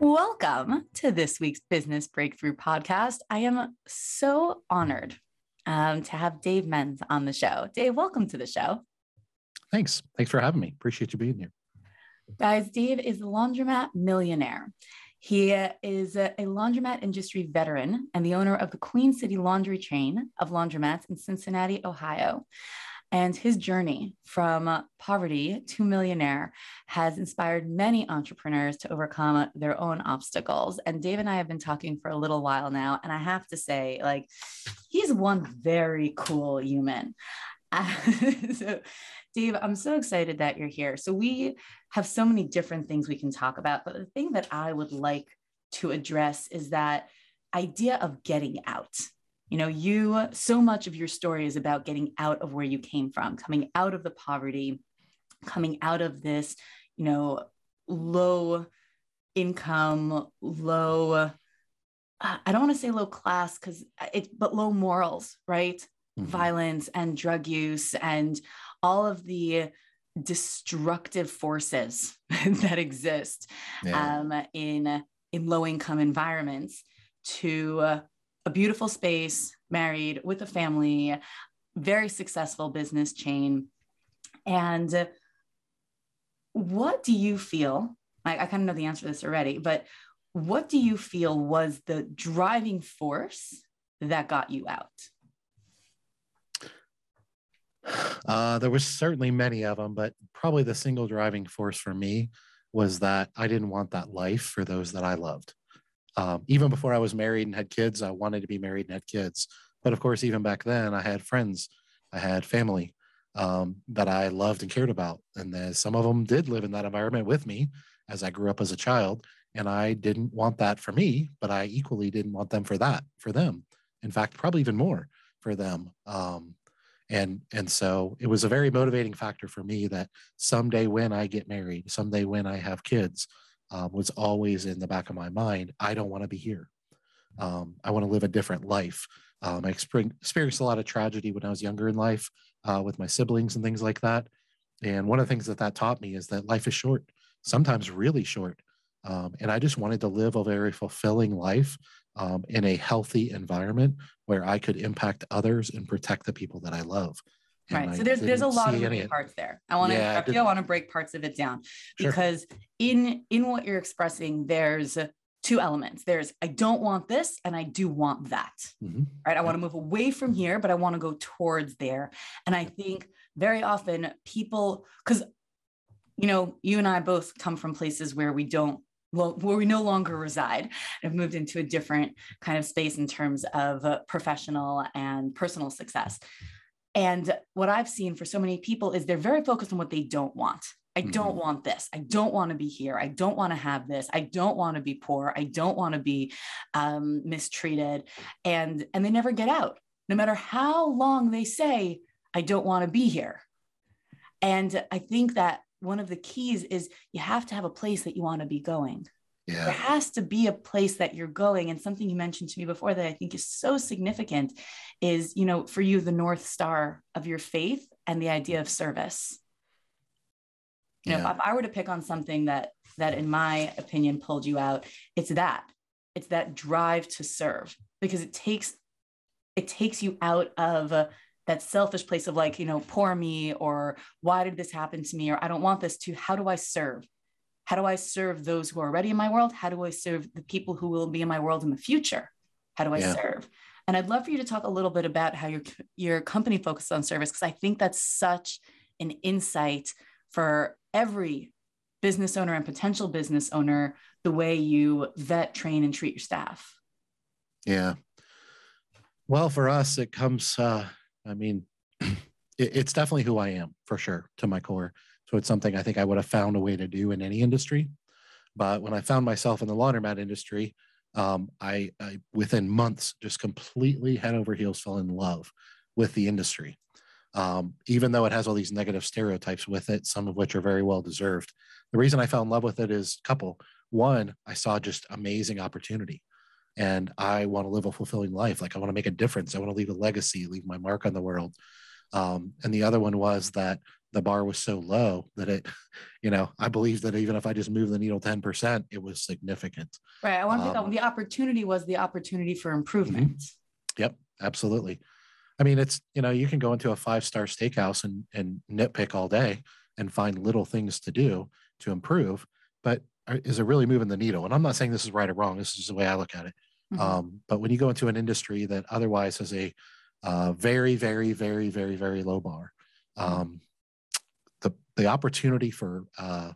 Welcome to this week's Business Breakthrough Podcast. I am so honored um, to have Dave Menz on the show. Dave, welcome to the show. Thanks. Thanks for having me. Appreciate you being here. Guys, Dave is the laundromat millionaire. He is a, a, laundromat industry veteran and the owner of the Queen City Laundry chain of laundromats in Cincinnati, Ohio. And his journey from poverty to millionaire has inspired many entrepreneurs to overcome their own obstacles. And Dave and I have been talking for a little while now. And I have to say, like, he's one very cool human. so, Dave, I'm so excited that you're here. So, we have so many different things we can talk about. But the thing that I would like to address is that idea of getting out you know you so much of your story is about getting out of where you came from coming out of the poverty coming out of this you know low income low i don't want to say low class because it but low morals right mm-hmm. violence and drug use and all of the destructive forces that exist yeah. um, in in low income environments to a beautiful space, married with a family, very successful business chain. And what do you feel? I, I kind of know the answer to this already, but what do you feel was the driving force that got you out? Uh, there was certainly many of them, but probably the single driving force for me was that I didn't want that life for those that I loved. Um, even before I was married and had kids, I wanted to be married and had kids. But of course, even back then, I had friends, I had family um, that I loved and cared about. And then some of them did live in that environment with me as I grew up as a child. And I didn't want that for me, but I equally didn't want them for that, for them. In fact, probably even more for them. Um, and and so it was a very motivating factor for me that someday when I get married, someday when I have kids, um, was always in the back of my mind. I don't want to be here. Um, I want to live a different life. Um, I experienced a lot of tragedy when I was younger in life uh, with my siblings and things like that. And one of the things that that taught me is that life is short, sometimes really short. Um, and I just wanted to live a very fulfilling life um, in a healthy environment where I could impact others and protect the people that I love. Right. So there's there's a lot of moving parts there. I want to yeah, you. I want to break parts of it down because in in what you're expressing, there's two elements. There's I don't want this and I do want that. Mm-hmm. Right. I want to move away from here, but I want to go towards there. And I think very often people, because you know, you and I both come from places where we don't well, where we no longer reside and have moved into a different kind of space in terms of uh, professional and personal success and what I've seen for so many people is they're very focused on what they don't want. I don't mm-hmm. want this. I don't want to be here. I don't want to have this. I don't want to be poor. I don't want to be um, mistreated. And and they never get out, no matter how long they say, I don't want to be here. And I think that one of the keys is you have to have a place that you want to be going. Yeah. There has to be a place that you're going. And something you mentioned to me before that I think is so significant is, you know, for you, the North Star of your faith and the idea of service. You know, if I were to pick on something that that in my opinion pulled you out, it's that. It's that drive to serve because it takes it takes you out of uh, that selfish place of like, you know, poor me or why did this happen to me or I don't want this to how do I serve? How do I serve those who are already in my world? How do I serve the people who will be in my world in the future? How do I yeah. serve? And I'd love for you to talk a little bit about how your your company focuses on service because I think that's such an insight for every business owner and potential business owner the way you vet, train, and treat your staff. Yeah. Well, for us, it comes. Uh, I mean, it, it's definitely who I am for sure to my core. So it's something I think I would have found a way to do in any industry. But when I found myself in the laundromat industry, um, I, I within months just completely head over heels fell in love with the industry. Um, even though it has all these negative stereotypes with it, some of which are very well deserved. The reason I fell in love with it is couple. One, I saw just amazing opportunity and I want to live a fulfilling life. Like I want to make a difference. I want to leave a legacy, leave my mark on the world. Um, and the other one was that the bar was so low that it, you know, I believe that even if I just move the needle 10%, it was significant. Right. I want to um, the opportunity was the opportunity for improvement. Mm-hmm. Yep, absolutely. I mean, it's, you know, you can go into a five star steakhouse and, and nitpick all day and find little things to do to improve, but is it really moving the needle? And I'm not saying this is right or wrong. This is the way I look at it. Mm-hmm. Um, but when you go into an industry that otherwise has a uh, very, very, very, very, very low bar, mm-hmm. um, the opportunity for uh,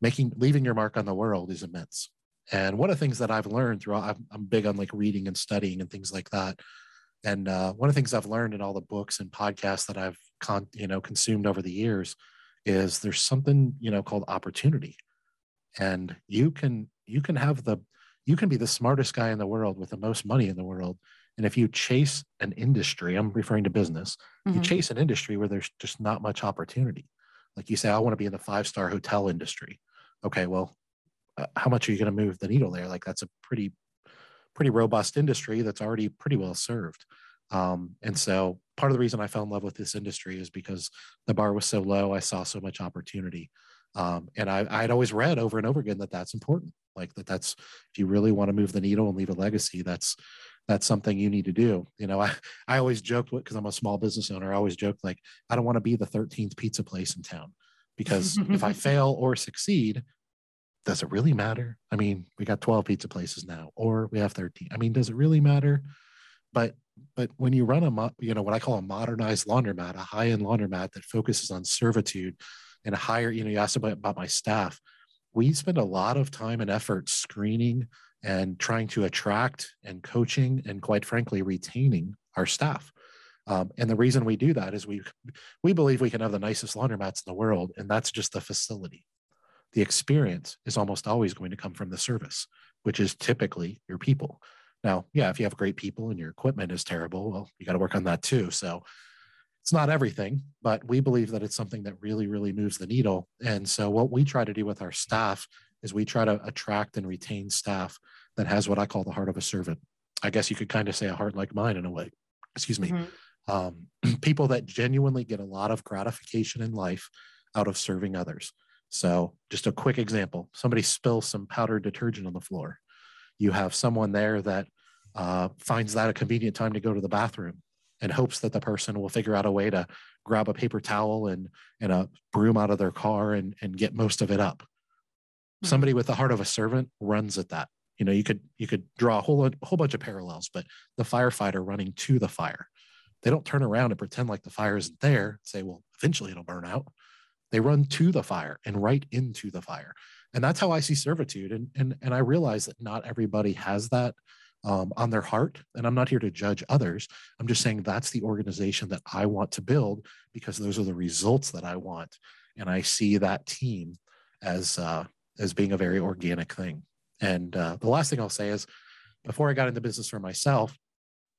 making leaving your mark on the world is immense. And one of the things that I've learned throughout, I'm, I'm big on like reading and studying and things like that. And uh, one of the things I've learned in all the books and podcasts that I've con- you know consumed over the years is there's something you know called opportunity, and you can you can have the you can be the smartest guy in the world with the most money in the world, and if you chase an industry, I'm referring to business, mm-hmm. you chase an industry where there's just not much opportunity. Like you say, I want to be in the five star hotel industry. Okay, well, uh, how much are you going to move the needle there? Like that's a pretty, pretty robust industry that's already pretty well served. Um, and so part of the reason I fell in love with this industry is because the bar was so low. I saw so much opportunity. Um, and I, I'd always read over and over again that that's important. Like that, that's if you really want to move the needle and leave a legacy, that's that's something you need to do. You know, I, I always joked because I'm a small business owner. I always joke like, I don't want to be the 13th pizza place in town because if I fail or succeed, does it really matter? I mean, we got 12 pizza places now, or we have 13. I mean, does it really matter? But but when you run a you know what I call a modernized laundromat, a high end laundromat that focuses on servitude and a higher, you know, you asked about, about my staff. We spend a lot of time and effort screening and trying to attract and coaching and quite frankly retaining our staff. Um, and the reason we do that is we we believe we can have the nicest laundromats in the world and that's just the facility. The experience is almost always going to come from the service which is typically your people. Now yeah if you have great people and your equipment is terrible well you got to work on that too. So it's not everything but we believe that it's something that really really moves the needle. And so what we try to do with our staff is we try to attract and retain staff that has what I call the heart of a servant. I guess you could kind of say a heart like mine in a way. Excuse me. Mm-hmm. Um, people that genuinely get a lot of gratification in life out of serving others. So, just a quick example somebody spills some powdered detergent on the floor. You have someone there that uh, finds that a convenient time to go to the bathroom and hopes that the person will figure out a way to grab a paper towel and, and a broom out of their car and, and get most of it up. Mm-hmm. Somebody with the heart of a servant runs at that. You know you could you could draw a whole a whole bunch of parallels but the firefighter running to the fire. They don't turn around and pretend like the fire isn't there say well eventually it'll burn out. They run to the fire and right into the fire. And that's how i see servitude. And and, and i realize that not everybody has that um, on their heart. And i'm not here to judge others. I'm just saying that's the organization that i want to build because those are the results that i want. And i see that team as uh, as being a very organic thing and uh, the last thing I'll say is before I got into business for myself,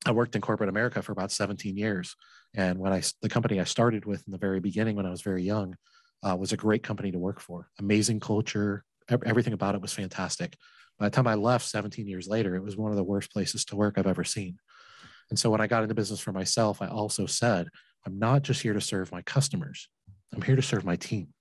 I worked in corporate America for about 17 years. And when I, the company I started with in the very beginning, when I was very young, uh, was a great company to work for. Amazing culture. Everything about it was fantastic. By the time I left 17 years later, it was one of the worst places to work I've ever seen. And so when I got into business for myself, I also said, I'm not just here to serve my customers, I'm here to serve my team.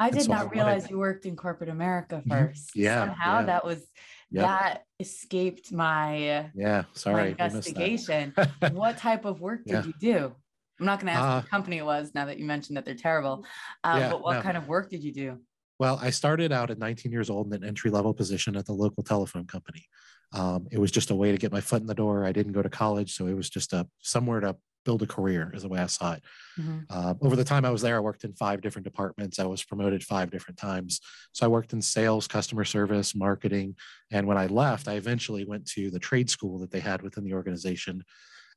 I did so not I realize wanted... you worked in corporate America 1st mm-hmm. Yeah. Somehow yeah. that was yep. that escaped my yeah, sorry. My investigation. what type of work did yeah. you do? I'm not going to ask uh, what company it was now that you mentioned that they're terrible. Um, yeah, but what no. kind of work did you do? Well, I started out at 19 years old in an entry level position at the local telephone company. Um, it was just a way to get my foot in the door. I didn't go to college, so it was just a somewhere to build a career is the way I saw it. Mm-hmm. Uh, over the time I was there, I worked in five different departments. I was promoted five different times. So I worked in sales, customer service, marketing. And when I left, I eventually went to the trade school that they had within the organization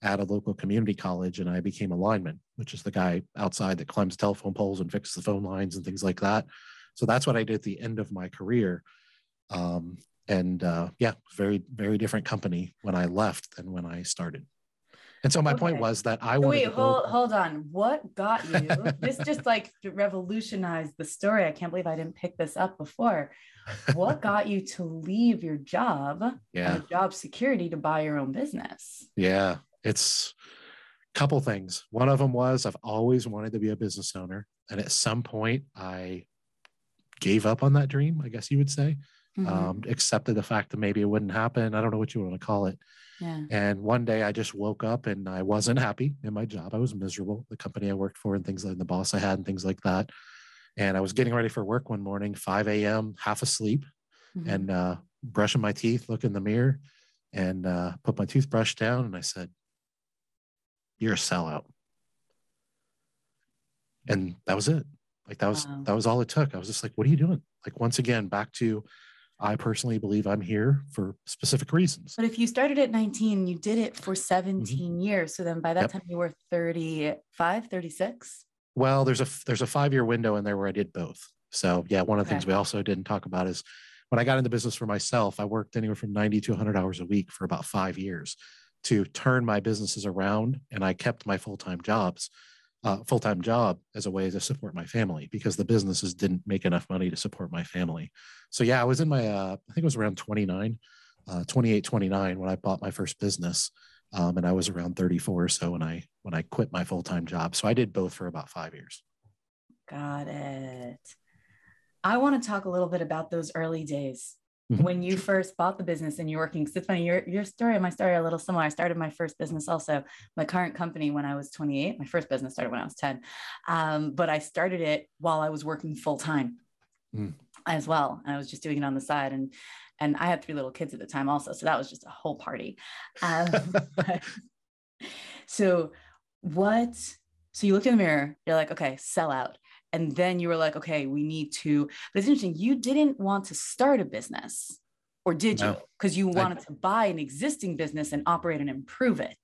at a local community college and I became a lineman, which is the guy outside that climbs telephone poles and fixes the phone lines and things like that. So that's what I did at the end of my career. Um, and uh, yeah, very, very different company when I left than when I started. And so my okay. point was that I so wait, hold, hold on. What got you? this just like revolutionized the story. I can't believe I didn't pick this up before. What got you to leave your job, yeah, job security to buy your own business? Yeah, it's a couple things. One of them was I've always wanted to be a business owner, and at some point I gave up on that dream. I guess you would say, mm-hmm. um, accepted the fact that maybe it wouldn't happen. I don't know what you want to call it yeah. And one day I just woke up and I wasn't happy in my job. I was miserable, the company I worked for and things like the boss I had and things like that. And I was getting ready for work one morning, 5 a.m., half asleep, mm-hmm. and uh, brushing my teeth, look in the mirror, and uh, put my toothbrush down. And I said, You're a sellout. And that was it. Like that was wow. that was all it took. I was just like, what are you doing? Like once again, back to I personally believe I'm here for specific reasons. But if you started at 19, you did it for 17 mm-hmm. years. So then by that yep. time you were 35, 36? Well, there's a there's a 5-year window in there where I did both. So, yeah, one of the okay. things we also didn't talk about is when I got into business for myself, I worked anywhere from 90 to 100 hours a week for about 5 years to turn my businesses around and I kept my full-time jobs uh, full-time job as a way to support my family because the businesses didn't make enough money to support my family. So yeah i was in my uh, i think it was around 29 uh, 28 29 when i bought my first business um, and i was around 34 so when i when i quit my full-time job. So i did both for about five years. Got it. I want to talk a little bit about those early days Mm-hmm. when you first bought the business and you're working because it's funny your, your story and my story are a little similar i started my first business also my current company when i was 28 my first business started when i was 10 um, but i started it while i was working full-time mm. as well and i was just doing it on the side and and i had three little kids at the time also so that was just a whole party um, so what so you look in the mirror you're like okay sell out and then you were like okay we need to but it's interesting you didn't want to start a business or did no. you because you wanted I, to buy an existing business and operate and improve it.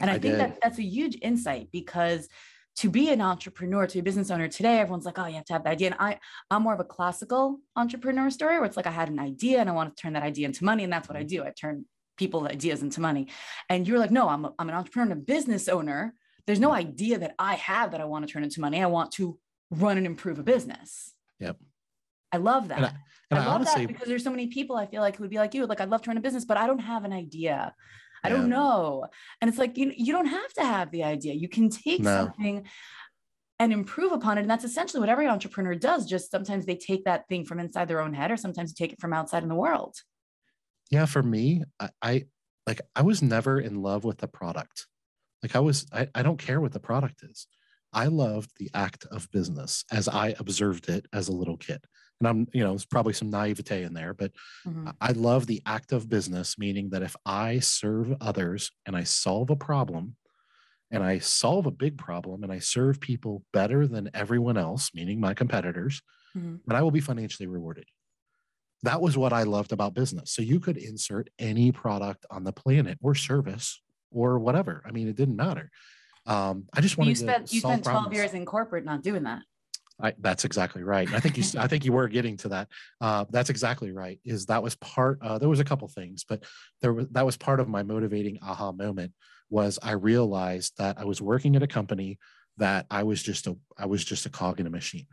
And i, I think did. that that's a huge insight because to be an entrepreneur to be a business owner today everyone's like oh you have to have the idea. And i i'm more of a classical entrepreneur story where it's like i had an idea and i want to turn that idea into money and that's what i mm-hmm. do. I turn people's ideas into money. And you're like no i'm, a, I'm an entrepreneur and a business owner. There's no idea that i have that i want to turn into money. I want to run and improve a business. Yep. I love that. And I, and I, I love honestly, that because there's so many people I feel like who would be like you, like I'd love to run a business, but I don't have an idea. I yeah. don't know. And it's like you, you don't have to have the idea. You can take no. something and improve upon it. And that's essentially what every entrepreneur does. Just sometimes they take that thing from inside their own head, or sometimes they take it from outside in the world. Yeah, for me, I, I like I was never in love with the product. Like I was, I, I don't care what the product is. I loved the act of business as I observed it as a little kid. And I'm, you know, there's probably some naivete in there, but mm-hmm. I love the act of business, meaning that if I serve others and I solve a problem and I solve a big problem and I serve people better than everyone else, meaning my competitors, mm-hmm. then I will be financially rewarded. That was what I loved about business. So you could insert any product on the planet or service or whatever. I mean, it didn't matter. Um, I just wanted to. you spent you spent 12 years in corporate not doing that. I, that's exactly right. I think you, I think you were getting to that. Uh, that's exactly right. Is that was part. Uh, there was a couple things, but there was that was part of my motivating aha moment. Was I realized that I was working at a company that I was just a I was just a cog in a machine.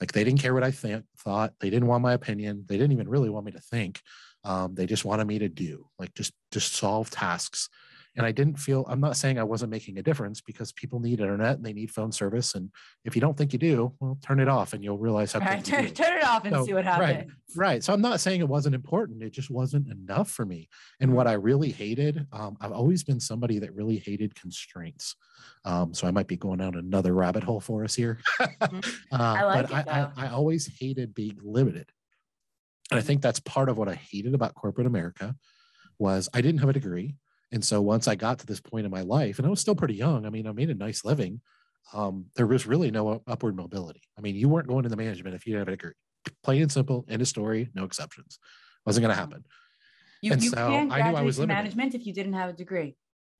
Like they didn't care what I th- thought. They didn't want my opinion. They didn't even really want me to think. Um, they just wanted me to do like just just solve tasks and I didn't feel, I'm not saying I wasn't making a difference because people need internet and they need phone service. And if you don't think you do, well, turn it off and you'll realize how right, turn, turn, it off and so, see what happens. Right, right. So I'm not saying it wasn't important. It just wasn't enough for me. And what I really hated, um, I've always been somebody that really hated constraints. Um, so I might be going down another rabbit hole for us here. mm-hmm. uh, I like but it, I, I, I always hated being limited. And I think that's part of what I hated about corporate America was I didn't have a degree. And so once I got to this point in my life, and I was still pretty young, I mean, I made a nice living. Um, there was really no upward mobility. I mean, you weren't going into management if you didn't have a degree. Plain and simple, end of story, no exceptions. Wasn't going to happen. You, and you so can't graduate I knew I was management if you didn't have a degree.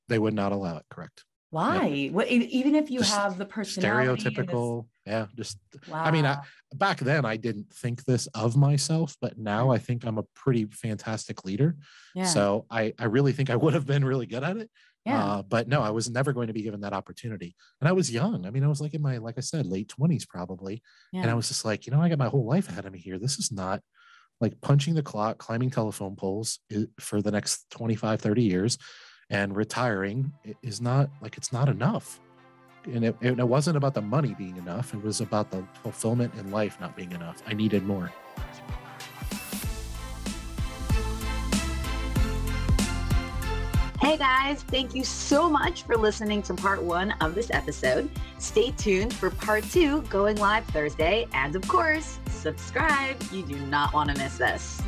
They would not allow it. Correct. Why? What, even if you Just have the personality, stereotypical. Yeah just wow. i mean I, back then i didn't think this of myself but now i think i'm a pretty fantastic leader yeah. so i i really think i would have been really good at it yeah. Uh, but no i was never going to be given that opportunity and i was young i mean i was like in my like i said late 20s probably yeah. and i was just like you know i got my whole life ahead of me here this is not like punching the clock climbing telephone poles for the next 25 30 years and retiring is not like it's not enough and it, it wasn't about the money being enough it was about the fulfillment in life not being enough i needed more Hey guys, thank you so much for listening to part one of this episode. Stay tuned for part two going live Thursday. And of course, subscribe. You do not want to miss this.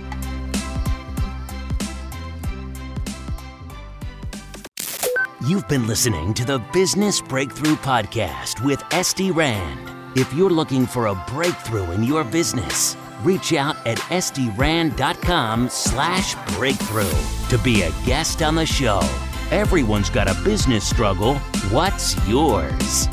You've been listening to the Business Breakthrough Podcast with Estie Rand. If you're looking for a breakthrough in your business, reach out at estierand.com slash breakthrough to be a guest on the show. Everyone's got a business struggle. What's yours?